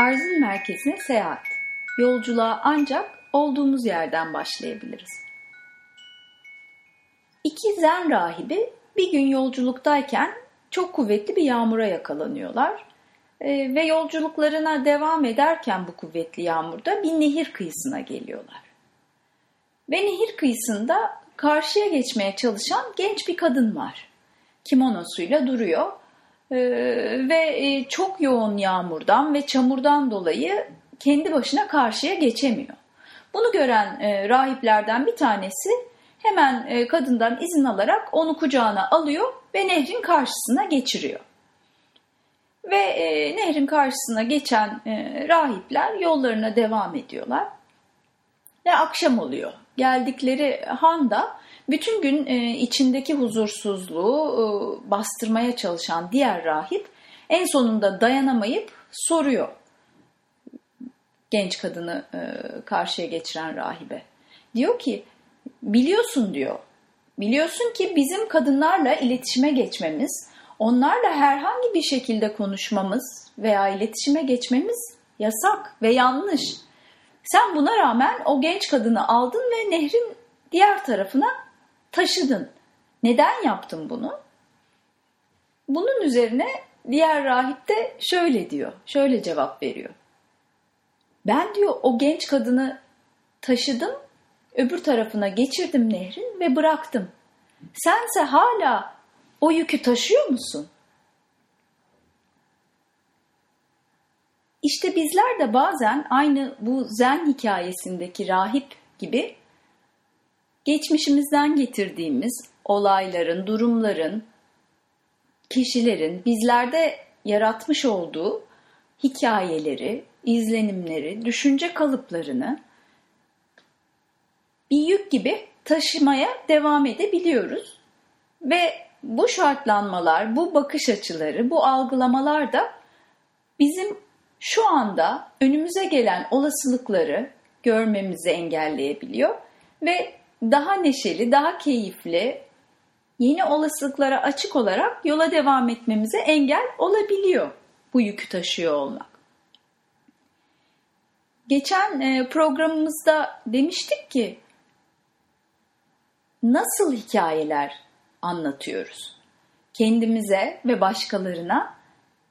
Arzın merkezine seyahat. Yolculuğa ancak olduğumuz yerden başlayabiliriz. İki zen rahibi bir gün yolculuktayken çok kuvvetli bir yağmura yakalanıyorlar. Ee, ve yolculuklarına devam ederken bu kuvvetli yağmurda bir nehir kıyısına geliyorlar. Ve nehir kıyısında karşıya geçmeye çalışan genç bir kadın var. Kimonosuyla duruyor ee, ve e, çok yoğun yağmurdan ve çamurdan dolayı kendi başına karşıya geçemiyor. Bunu gören e, rahiplerden bir tanesi hemen e, kadından izin alarak onu kucağına alıyor ve nehrin karşısına geçiriyor. Ve e, nehrin karşısına geçen e, rahipler yollarına devam ediyorlar. Ve akşam oluyor. Geldikleri handa bütün gün e, içindeki huzursuzluğu e, bastırmaya çalışan diğer rahip en sonunda dayanamayıp soruyor genç kadını e, karşıya geçiren rahibe. Diyor ki biliyorsun diyor. Biliyorsun ki bizim kadınlarla iletişime geçmemiz, onlarla herhangi bir şekilde konuşmamız veya iletişime geçmemiz yasak ve yanlış. Sen buna rağmen o genç kadını aldın ve nehrin diğer tarafına taşıdın. Neden yaptın bunu? Bunun üzerine diğer rahip de şöyle diyor, şöyle cevap veriyor. Ben diyor o genç kadını taşıdım, öbür tarafına geçirdim nehrin ve bıraktım. Sense hala o yükü taşıyor musun? İşte bizler de bazen aynı bu zen hikayesindeki rahip gibi geçmişimizden getirdiğimiz olayların, durumların, kişilerin bizlerde yaratmış olduğu hikayeleri, izlenimleri, düşünce kalıplarını bir yük gibi taşımaya devam edebiliyoruz. Ve bu şartlanmalar, bu bakış açıları, bu algılamalar da bizim şu anda önümüze gelen olasılıkları görmemizi engelleyebiliyor ve daha neşeli, daha keyifli, yeni olasılıklara açık olarak yola devam etmemize engel olabiliyor bu yükü taşıyor olmak. Geçen e, programımızda demiştik ki nasıl hikayeler anlatıyoruz? Kendimize ve başkalarına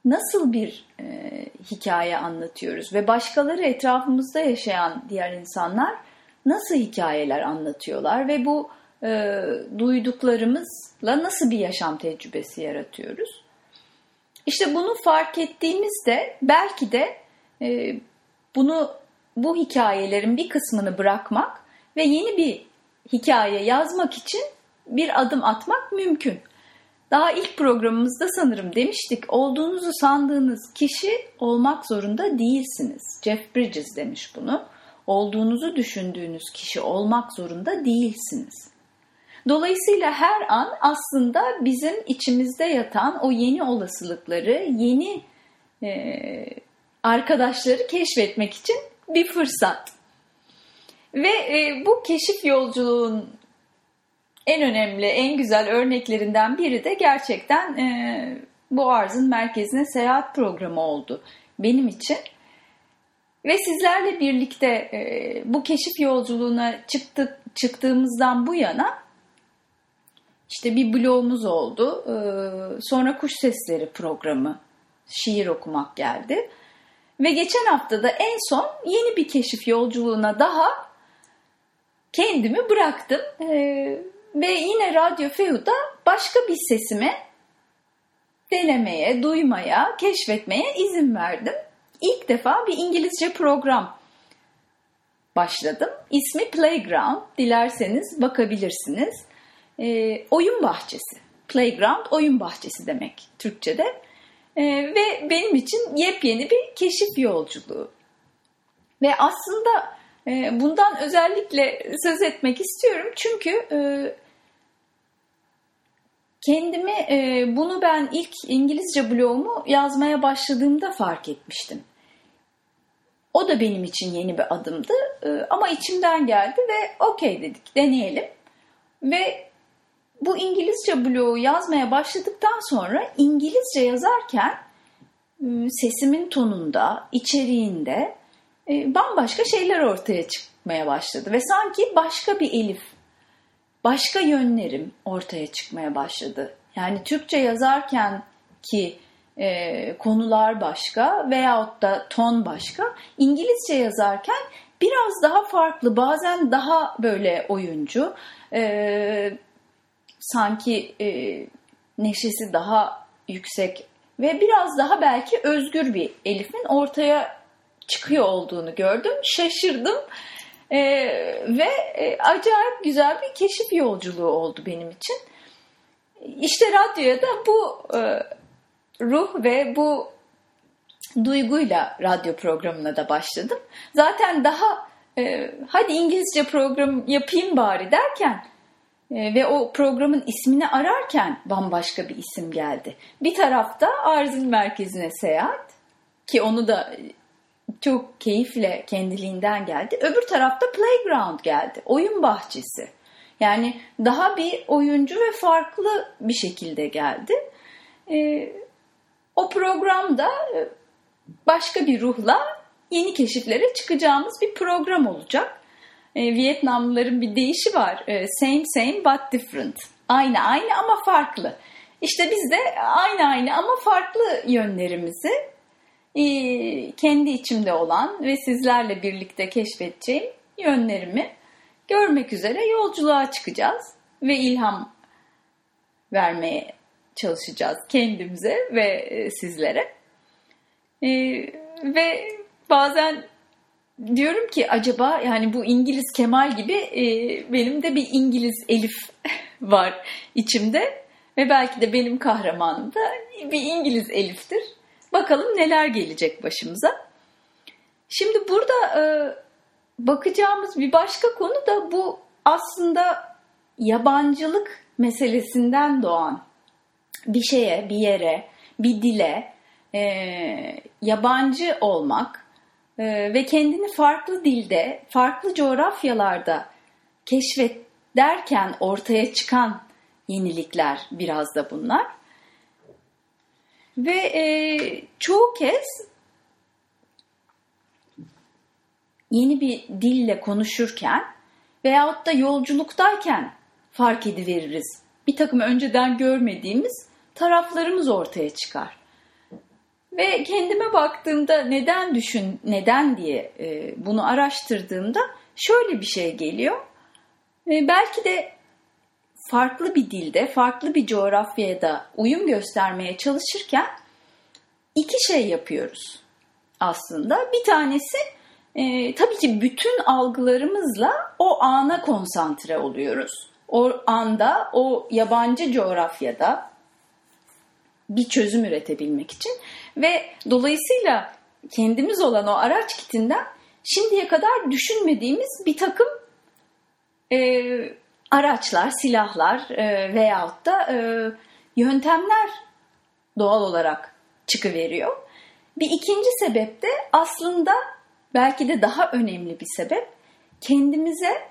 nasıl bir e, hikaye anlatıyoruz ve başkaları etrafımızda yaşayan diğer insanlar nasıl hikayeler anlatıyorlar ve bu e, duyduklarımızla nasıl bir yaşam tecrübesi yaratıyoruz? İşte bunu fark ettiğimizde belki de e, bunu bu hikayelerin bir kısmını bırakmak ve yeni bir hikaye yazmak için bir adım atmak mümkün. Daha ilk programımızda sanırım demiştik olduğunuzu sandığınız kişi olmak zorunda değilsiniz. Jeff Bridges demiş bunu. Olduğunuzu düşündüğünüz kişi olmak zorunda değilsiniz. Dolayısıyla her an aslında bizim içimizde yatan o yeni olasılıkları, yeni e, arkadaşları keşfetmek için bir fırsat. Ve e, bu keşif yolculuğun en önemli, en güzel örneklerinden biri de gerçekten e, bu arzın merkezine seyahat programı oldu benim için. Ve sizlerle birlikte e, bu keşif yolculuğuna çıktık, çıktığımızdan bu yana işte bir blogumuz oldu. E, sonra kuş sesleri programı, şiir okumak geldi. Ve geçen hafta da en son yeni bir keşif yolculuğuna daha kendimi bıraktım. Ee, ve yine Radyo Fehu'da başka bir sesimi denemeye, duymaya, keşfetmeye izin verdim. İlk defa bir İngilizce program başladım. İsmi Playground. Dilerseniz bakabilirsiniz. Ee, oyun bahçesi. Playground oyun bahçesi demek Türkçe'de. Ee, ve benim için yepyeni bir keşif yolculuğu. Ve aslında e, bundan özellikle söz etmek istiyorum. Çünkü e, kendimi e, bunu ben ilk İngilizce blogumu yazmaya başladığımda fark etmiştim. O da benim için yeni bir adımdı e, ama içimden geldi ve okey dedik deneyelim. Ve bu İngilizce bloğu yazmaya başladıktan sonra İngilizce yazarken sesimin tonunda, içeriğinde e, bambaşka şeyler ortaya çıkmaya başladı. Ve sanki başka bir Elif, başka yönlerim ortaya çıkmaya başladı. Yani Türkçe yazarken ki e, konular başka veyahut da ton başka. İngilizce yazarken biraz daha farklı, bazen daha böyle oyuncu. E, sanki e, neşesi daha yüksek ve biraz daha belki özgür bir Elif'in ortaya çıkıyor olduğunu gördüm. Şaşırdım. Ee, ve e, acayip güzel bir keşif yolculuğu oldu benim için. İşte radyoya da bu e, ruh ve bu duyguyla radyo programına da başladım. Zaten daha e, hadi İngilizce program yapayım bari derken e, ve o programın ismini ararken bambaşka bir isim geldi. Bir tarafta Arzil Merkezi'ne seyahat ki onu da çok keyifle kendiliğinden geldi. Öbür tarafta Playground geldi. Oyun bahçesi. Yani daha bir oyuncu ve farklı bir şekilde geldi. E, o programda e, başka bir ruhla yeni keşiflere çıkacağımız bir program olacak. E, Vietnamlıların bir deyişi var. E, same same but different. Aynı aynı ama farklı. İşte biz de aynı aynı ama farklı yönlerimizi e, kendi içimde olan ve sizlerle birlikte keşfedeceğim yönlerimi görmek üzere yolculuğa çıkacağız ve ilham vermeye çalışacağız kendimize ve e, sizlere. E, ve bazen diyorum ki acaba yani bu İngiliz Kemal gibi e, benim de bir İngiliz Elif var içimde ve belki de benim kahramanım da bir İngiliz Elif'tir. Bakalım neler gelecek başımıza. Şimdi burada e, bakacağımız bir başka konu da bu aslında yabancılık meselesinden doğan bir şeye, bir yere, bir dile e, yabancı olmak e, ve kendini farklı dilde, farklı coğrafyalarda keşfederken ortaya çıkan yenilikler biraz da bunlar. Ve e, çoğu kez yeni bir dille konuşurken veyahut da yolculuktayken fark ediveririz. Bir takım önceden görmediğimiz taraflarımız ortaya çıkar. Ve kendime baktığımda neden düşün, neden diye e, bunu araştırdığımda şöyle bir şey geliyor. E, belki de farklı bir dilde, farklı bir coğrafyada uyum göstermeye çalışırken iki şey yapıyoruz aslında. Bir tanesi e, tabii ki bütün algılarımızla o ana konsantre oluyoruz. O anda, o yabancı coğrafyada bir çözüm üretebilmek için ve dolayısıyla kendimiz olan o araç kitinden şimdiye kadar düşünmediğimiz bir takım e, araçlar, silahlar e, veyahut da e, yöntemler doğal olarak çıkıveriyor. Bir ikinci sebep de aslında belki de daha önemli bir sebep kendimize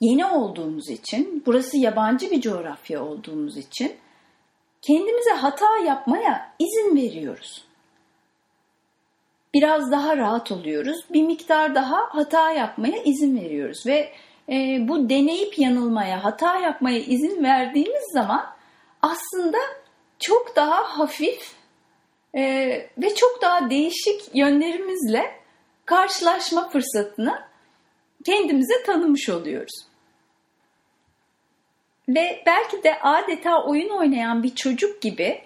yeni olduğumuz için, burası yabancı bir coğrafya olduğumuz için kendimize hata yapmaya izin veriyoruz. Biraz daha rahat oluyoruz. Bir miktar daha hata yapmaya izin veriyoruz ve e, bu deneyip yanılmaya, hata yapmaya izin verdiğimiz zaman aslında çok daha hafif e, ve çok daha değişik yönlerimizle karşılaşma fırsatını kendimize tanımış oluyoruz. Ve belki de adeta oyun oynayan bir çocuk gibi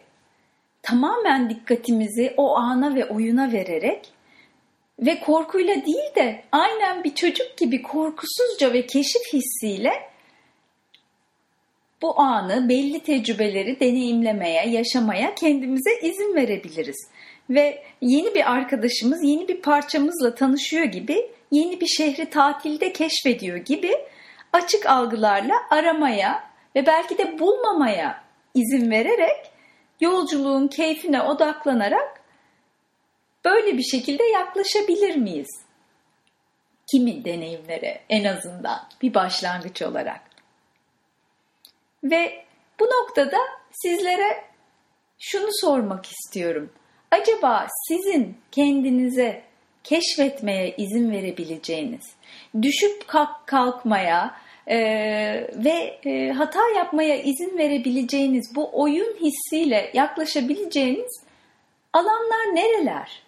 tamamen dikkatimizi o ana ve oyuna vererek ve korkuyla değil de aynen bir çocuk gibi korkusuzca ve keşif hissiyle bu anı, belli tecrübeleri deneyimlemeye, yaşamaya kendimize izin verebiliriz. Ve yeni bir arkadaşımız, yeni bir parçamızla tanışıyor gibi, yeni bir şehri tatilde keşfediyor gibi açık algılarla aramaya ve belki de bulmamaya izin vererek yolculuğun keyfine odaklanarak böyle bir şekilde yaklaşabilir miyiz? Kimi deneyimlere en azından bir başlangıç olarak. Ve bu noktada sizlere şunu sormak istiyorum. acaba sizin kendinize keşfetmeye izin verebileceğiniz, düşüp kalk kalkmaya e, ve e, hata yapmaya izin verebileceğiniz bu oyun hissiyle yaklaşabileceğiniz alanlar nereler?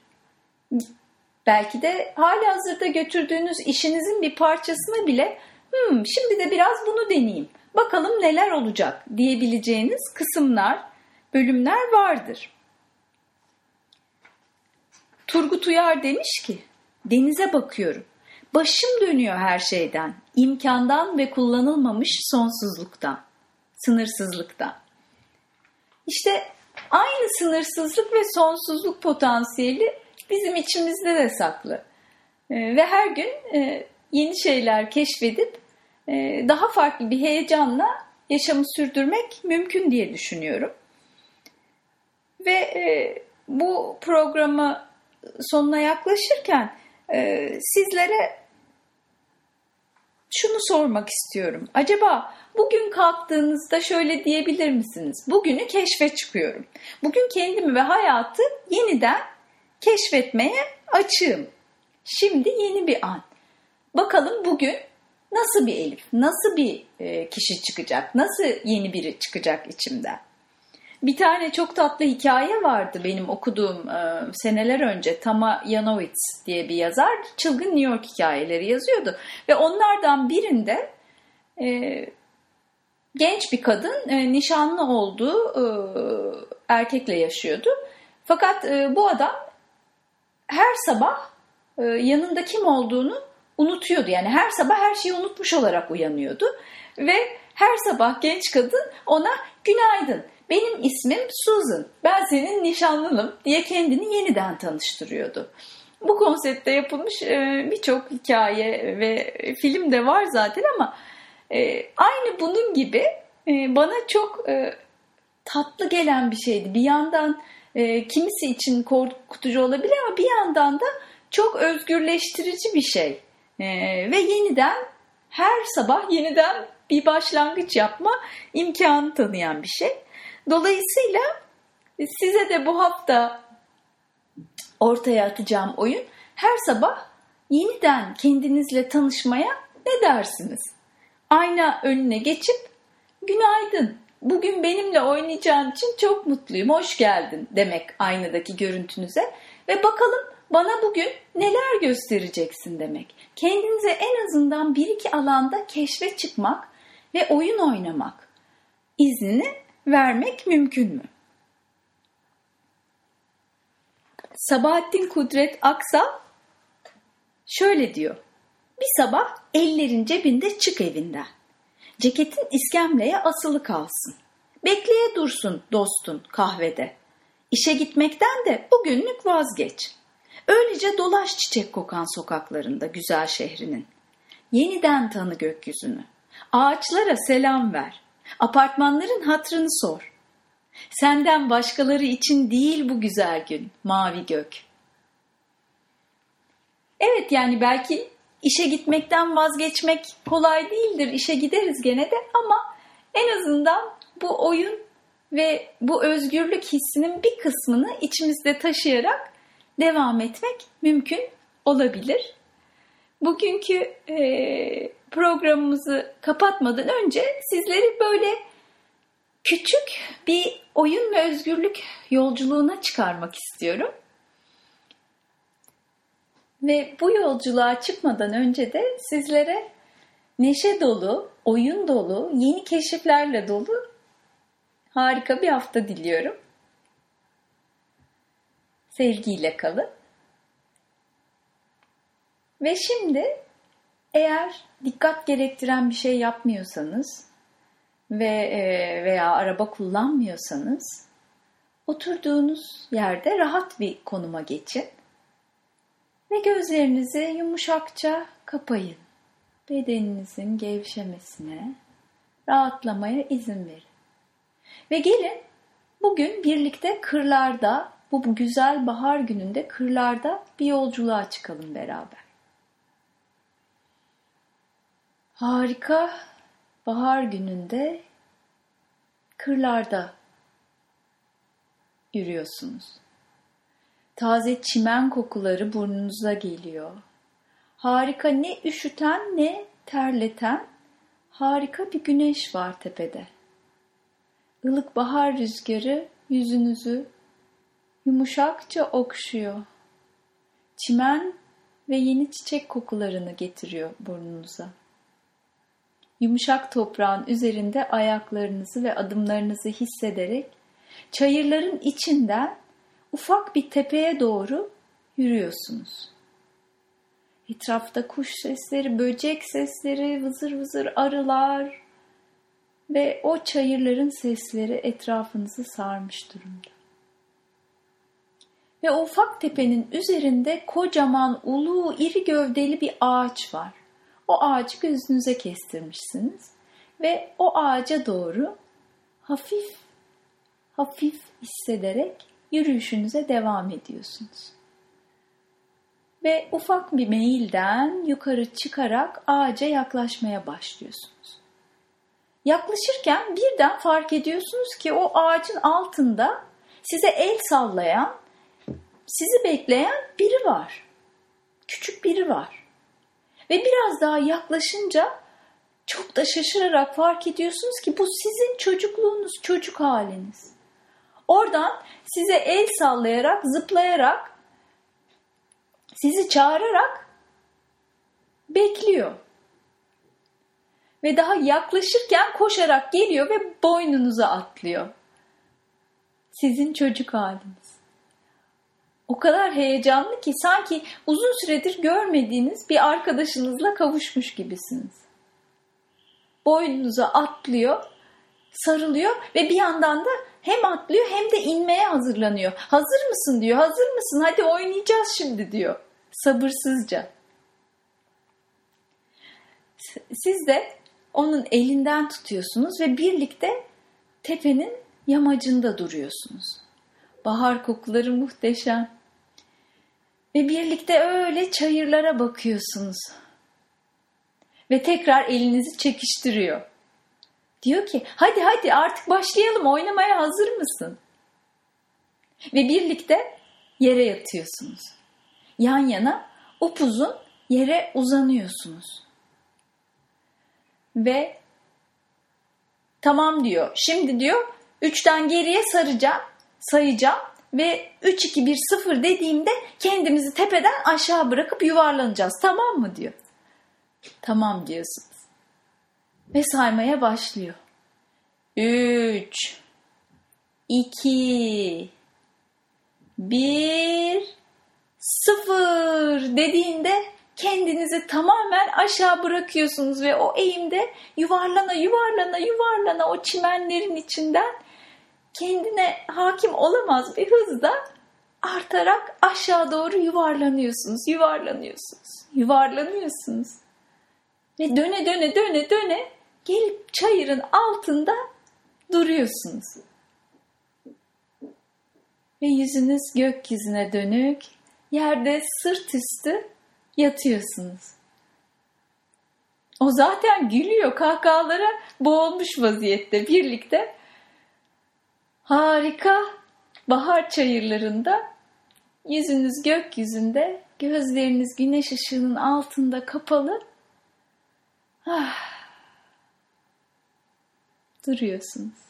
Belki de hali hazırda götürdüğünüz işinizin bir parçasını bile hmm, şimdi de biraz bunu deneyeyim, bakalım neler olacak diyebileceğiniz kısımlar, bölümler vardır. Turgut Uyar demiş ki, denize bakıyorum. Başım dönüyor her şeyden, imkandan ve kullanılmamış sonsuzluktan, sınırsızlıktan. İşte aynı sınırsızlık ve sonsuzluk potansiyeli bizim içimizde de saklı. Ee, ve her gün e, yeni şeyler keşfedip e, daha farklı bir heyecanla yaşamı sürdürmek mümkün diye düşünüyorum. Ve e, bu programı sonuna yaklaşırken sizlere şunu sormak istiyorum. Acaba bugün kalktığınızda şöyle diyebilir misiniz? Bugünü keşfe çıkıyorum. Bugün kendimi ve hayatı yeniden keşfetmeye açığım. Şimdi yeni bir an. Bakalım bugün nasıl bir Elif, nasıl bir e, kişi çıkacak, nasıl yeni biri çıkacak içimden? Bir tane çok tatlı hikaye vardı benim okuduğum e, seneler önce. Tama Yanowitz diye bir yazar. Çılgın New York hikayeleri yazıyordu. Ve onlardan birinde e, genç bir kadın e, nişanlı olduğu e, erkekle yaşıyordu. Fakat e, bu adam her sabah e, yanında kim olduğunu unutuyordu. Yani her sabah her şeyi unutmuş olarak uyanıyordu. Ve her sabah genç kadın ona günaydın benim ismim Susan, ben senin nişanlınım diye kendini yeniden tanıştırıyordu. Bu konseptte yapılmış e, birçok hikaye ve film de var zaten ama e, aynı bunun gibi e, bana çok tatlı gelen bir şeydi. Bir yandan kimisi için korkutucu olabilir ama bir yandan da çok özgürleştirici bir şey. Ve yeniden her sabah yeniden bir başlangıç yapma imkanı tanıyan bir şey. Dolayısıyla size de bu hafta ortaya atacağım oyun her sabah yeniden kendinizle tanışmaya ne dersiniz? Ayna önüne geçip günaydın bugün benimle oynayacağın için çok mutluyum hoş geldin demek aynadaki görüntünüze ve bakalım bana bugün neler göstereceksin demek. Kendinize en azından bir iki alanda keşfe çıkmak ve oyun oynamak iznini vermek mümkün mü? Sabahattin Kudret Aksal şöyle diyor. Bir sabah ellerin cebinde çık evinden. Ceketin iskemleye asılı kalsın. Bekleye dursun dostun kahvede. İşe gitmekten de bugünlük vazgeç. Öylece dolaş çiçek kokan sokaklarında güzel şehrinin. Yeniden tanı gökyüzünü. Ağaçlara selam ver. Apartmanların hatrını sor. Senden başkaları için değil bu güzel gün, mavi gök. Evet yani belki işe gitmekten vazgeçmek kolay değildir. İşe gideriz gene de ama en azından bu oyun ve bu özgürlük hissinin bir kısmını içimizde taşıyarak devam etmek mümkün olabilir. Bugünkü e, programımızı kapatmadan önce sizleri böyle küçük bir oyun ve özgürlük yolculuğuna çıkarmak istiyorum. Ve bu yolculuğa çıkmadan önce de sizlere neşe dolu, oyun dolu, yeni keşiflerle dolu harika bir hafta diliyorum. Sevgiyle kalın. Ve şimdi eğer dikkat gerektiren bir şey yapmıyorsanız ve e, veya araba kullanmıyorsanız oturduğunuz yerde rahat bir konuma geçin ve gözlerinizi yumuşakça kapayın. Bedeninizin gevşemesine, rahatlamaya izin verin. Ve gelin bugün birlikte kırlarda, bu güzel bahar gününde kırlarda bir yolculuğa çıkalım beraber. Harika bahar gününde kırlarda yürüyorsunuz. Taze çimen kokuları burnunuza geliyor. Harika ne üşüten ne terleten harika bir güneş var tepede. Ilık bahar rüzgarı yüzünüzü yumuşakça okşuyor. Çimen ve yeni çiçek kokularını getiriyor burnunuza. Yumuşak toprağın üzerinde ayaklarınızı ve adımlarınızı hissederek çayırların içinden ufak bir tepeye doğru yürüyorsunuz. Etrafta kuş sesleri, böcek sesleri, vızır vızır arılar ve o çayırların sesleri etrafınızı sarmış durumda. Ve o ufak tepenin üzerinde kocaman, ulu, iri gövdeli bir ağaç var. O ağacı gözünüze kestirmişsiniz ve o ağaca doğru hafif hafif hissederek yürüyüşünüze devam ediyorsunuz. Ve ufak bir meyilden yukarı çıkarak ağaca yaklaşmaya başlıyorsunuz. Yaklaşırken birden fark ediyorsunuz ki o ağacın altında size el sallayan, sizi bekleyen biri var. Küçük biri var. Ve biraz daha yaklaşınca çok da şaşırarak fark ediyorsunuz ki bu sizin çocukluğunuz, çocuk haliniz. Oradan size el sallayarak, zıplayarak, sizi çağırarak bekliyor. Ve daha yaklaşırken koşarak geliyor ve boynunuza atlıyor. Sizin çocuk haliniz. O kadar heyecanlı ki sanki uzun süredir görmediğiniz bir arkadaşınızla kavuşmuş gibisiniz. Boynunuza atlıyor, sarılıyor ve bir yandan da hem atlıyor hem de inmeye hazırlanıyor. Hazır mısın diyor. Hazır mısın? Hadi oynayacağız şimdi diyor. Sabırsızca. Siz de onun elinden tutuyorsunuz ve birlikte tepenin yamacında duruyorsunuz. Bahar kokuları muhteşem. Ve birlikte öyle çayırlara bakıyorsunuz. Ve tekrar elinizi çekiştiriyor. Diyor ki hadi hadi artık başlayalım oynamaya hazır mısın? Ve birlikte yere yatıyorsunuz. Yan yana upuzun yere uzanıyorsunuz. Ve tamam diyor. Şimdi diyor üçten geriye saracağım, sayacağım ve 3 2 1 0 dediğimde kendimizi tepeden aşağı bırakıp yuvarlanacağız. Tamam mı diyor. Tamam diyorsunuz ve saymaya başlıyor. 3 2 1 0 dediğinde kendinizi tamamen aşağı bırakıyorsunuz ve o eğimde yuvarlana yuvarlana yuvarlana o çimenlerin içinden kendine hakim olamaz bir hızda artarak aşağı doğru yuvarlanıyorsunuz, yuvarlanıyorsunuz, yuvarlanıyorsunuz. Ve döne döne döne döne gelip çayırın altında duruyorsunuz. Ve yüzünüz gökyüzüne dönük, yerde sırt üstü yatıyorsunuz. O zaten gülüyor, kahkahalara boğulmuş vaziyette birlikte. Harika bahar çayırlarında yüzünüz gökyüzünde, gözleriniz güneş ışığının altında kapalı. Ah, duruyorsunuz.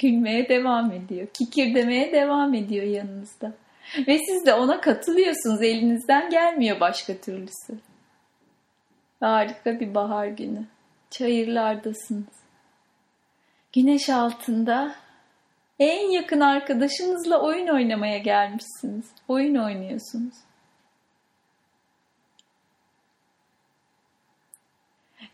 Gülmeye devam ediyor. Kikir demeye devam ediyor yanınızda. Ve siz de ona katılıyorsunuz. Elinizden gelmiyor başka türlüsü. Harika bir bahar günü. Çayırlardasınız. Güneş altında en yakın arkadaşınızla oyun oynamaya gelmişsiniz. Oyun oynuyorsunuz.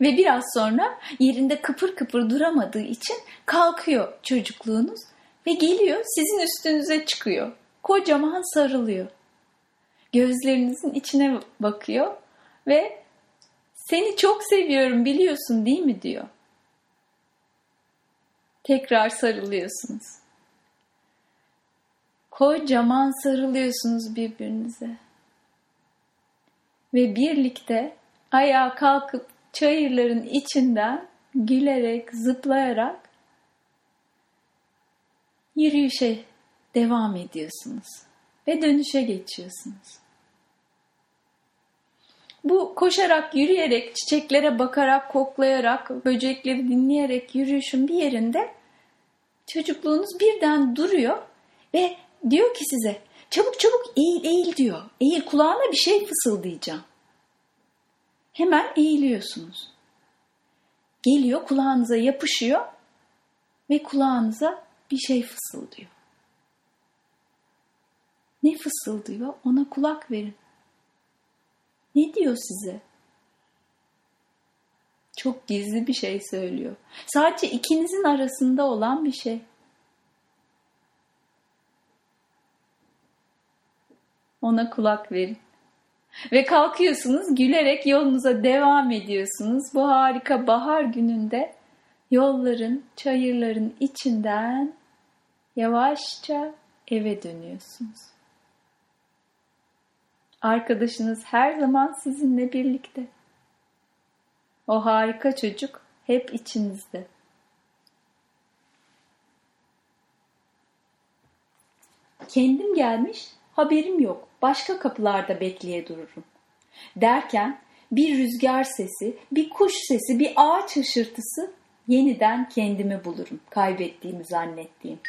Ve biraz sonra yerinde kıpır kıpır duramadığı için kalkıyor çocukluğunuz ve geliyor sizin üstünüze çıkıyor. Kocaman sarılıyor. Gözlerinizin içine bakıyor ve seni çok seviyorum biliyorsun değil mi diyor. Tekrar sarılıyorsunuz. Kocaman sarılıyorsunuz birbirinize. Ve birlikte ayağa kalkıp çayırların içinden gülerek, zıplayarak yürüyüşe devam ediyorsunuz ve dönüşe geçiyorsunuz. Bu koşarak, yürüyerek, çiçeklere bakarak, koklayarak, böcekleri dinleyerek yürüyüşün bir yerinde çocukluğunuz birden duruyor ve diyor ki size çabuk çabuk eğil eğil diyor. Eğil kulağına bir şey fısıldayacağım. Hemen eğiliyorsunuz. Geliyor kulağınıza yapışıyor ve kulağınıza bir şey fısıldıyor. Ne fısıldıyor? Ona kulak verin. Ne diyor size? Çok gizli bir şey söylüyor. Sadece ikinizin arasında olan bir şey. Ona kulak verin. Ve kalkıyorsunuz gülerek yolunuza devam ediyorsunuz. Bu harika bahar gününde yolların, çayırların içinden yavaşça eve dönüyorsunuz. Arkadaşınız her zaman sizinle birlikte. O harika çocuk hep içinizde. Kendim gelmiş, haberim yok. Başka kapılarda bekleye dururum. Derken bir rüzgar sesi, bir kuş sesi, bir ağaç hışırtısı yeniden kendimi bulurum. Kaybettiğimi zannettiğim.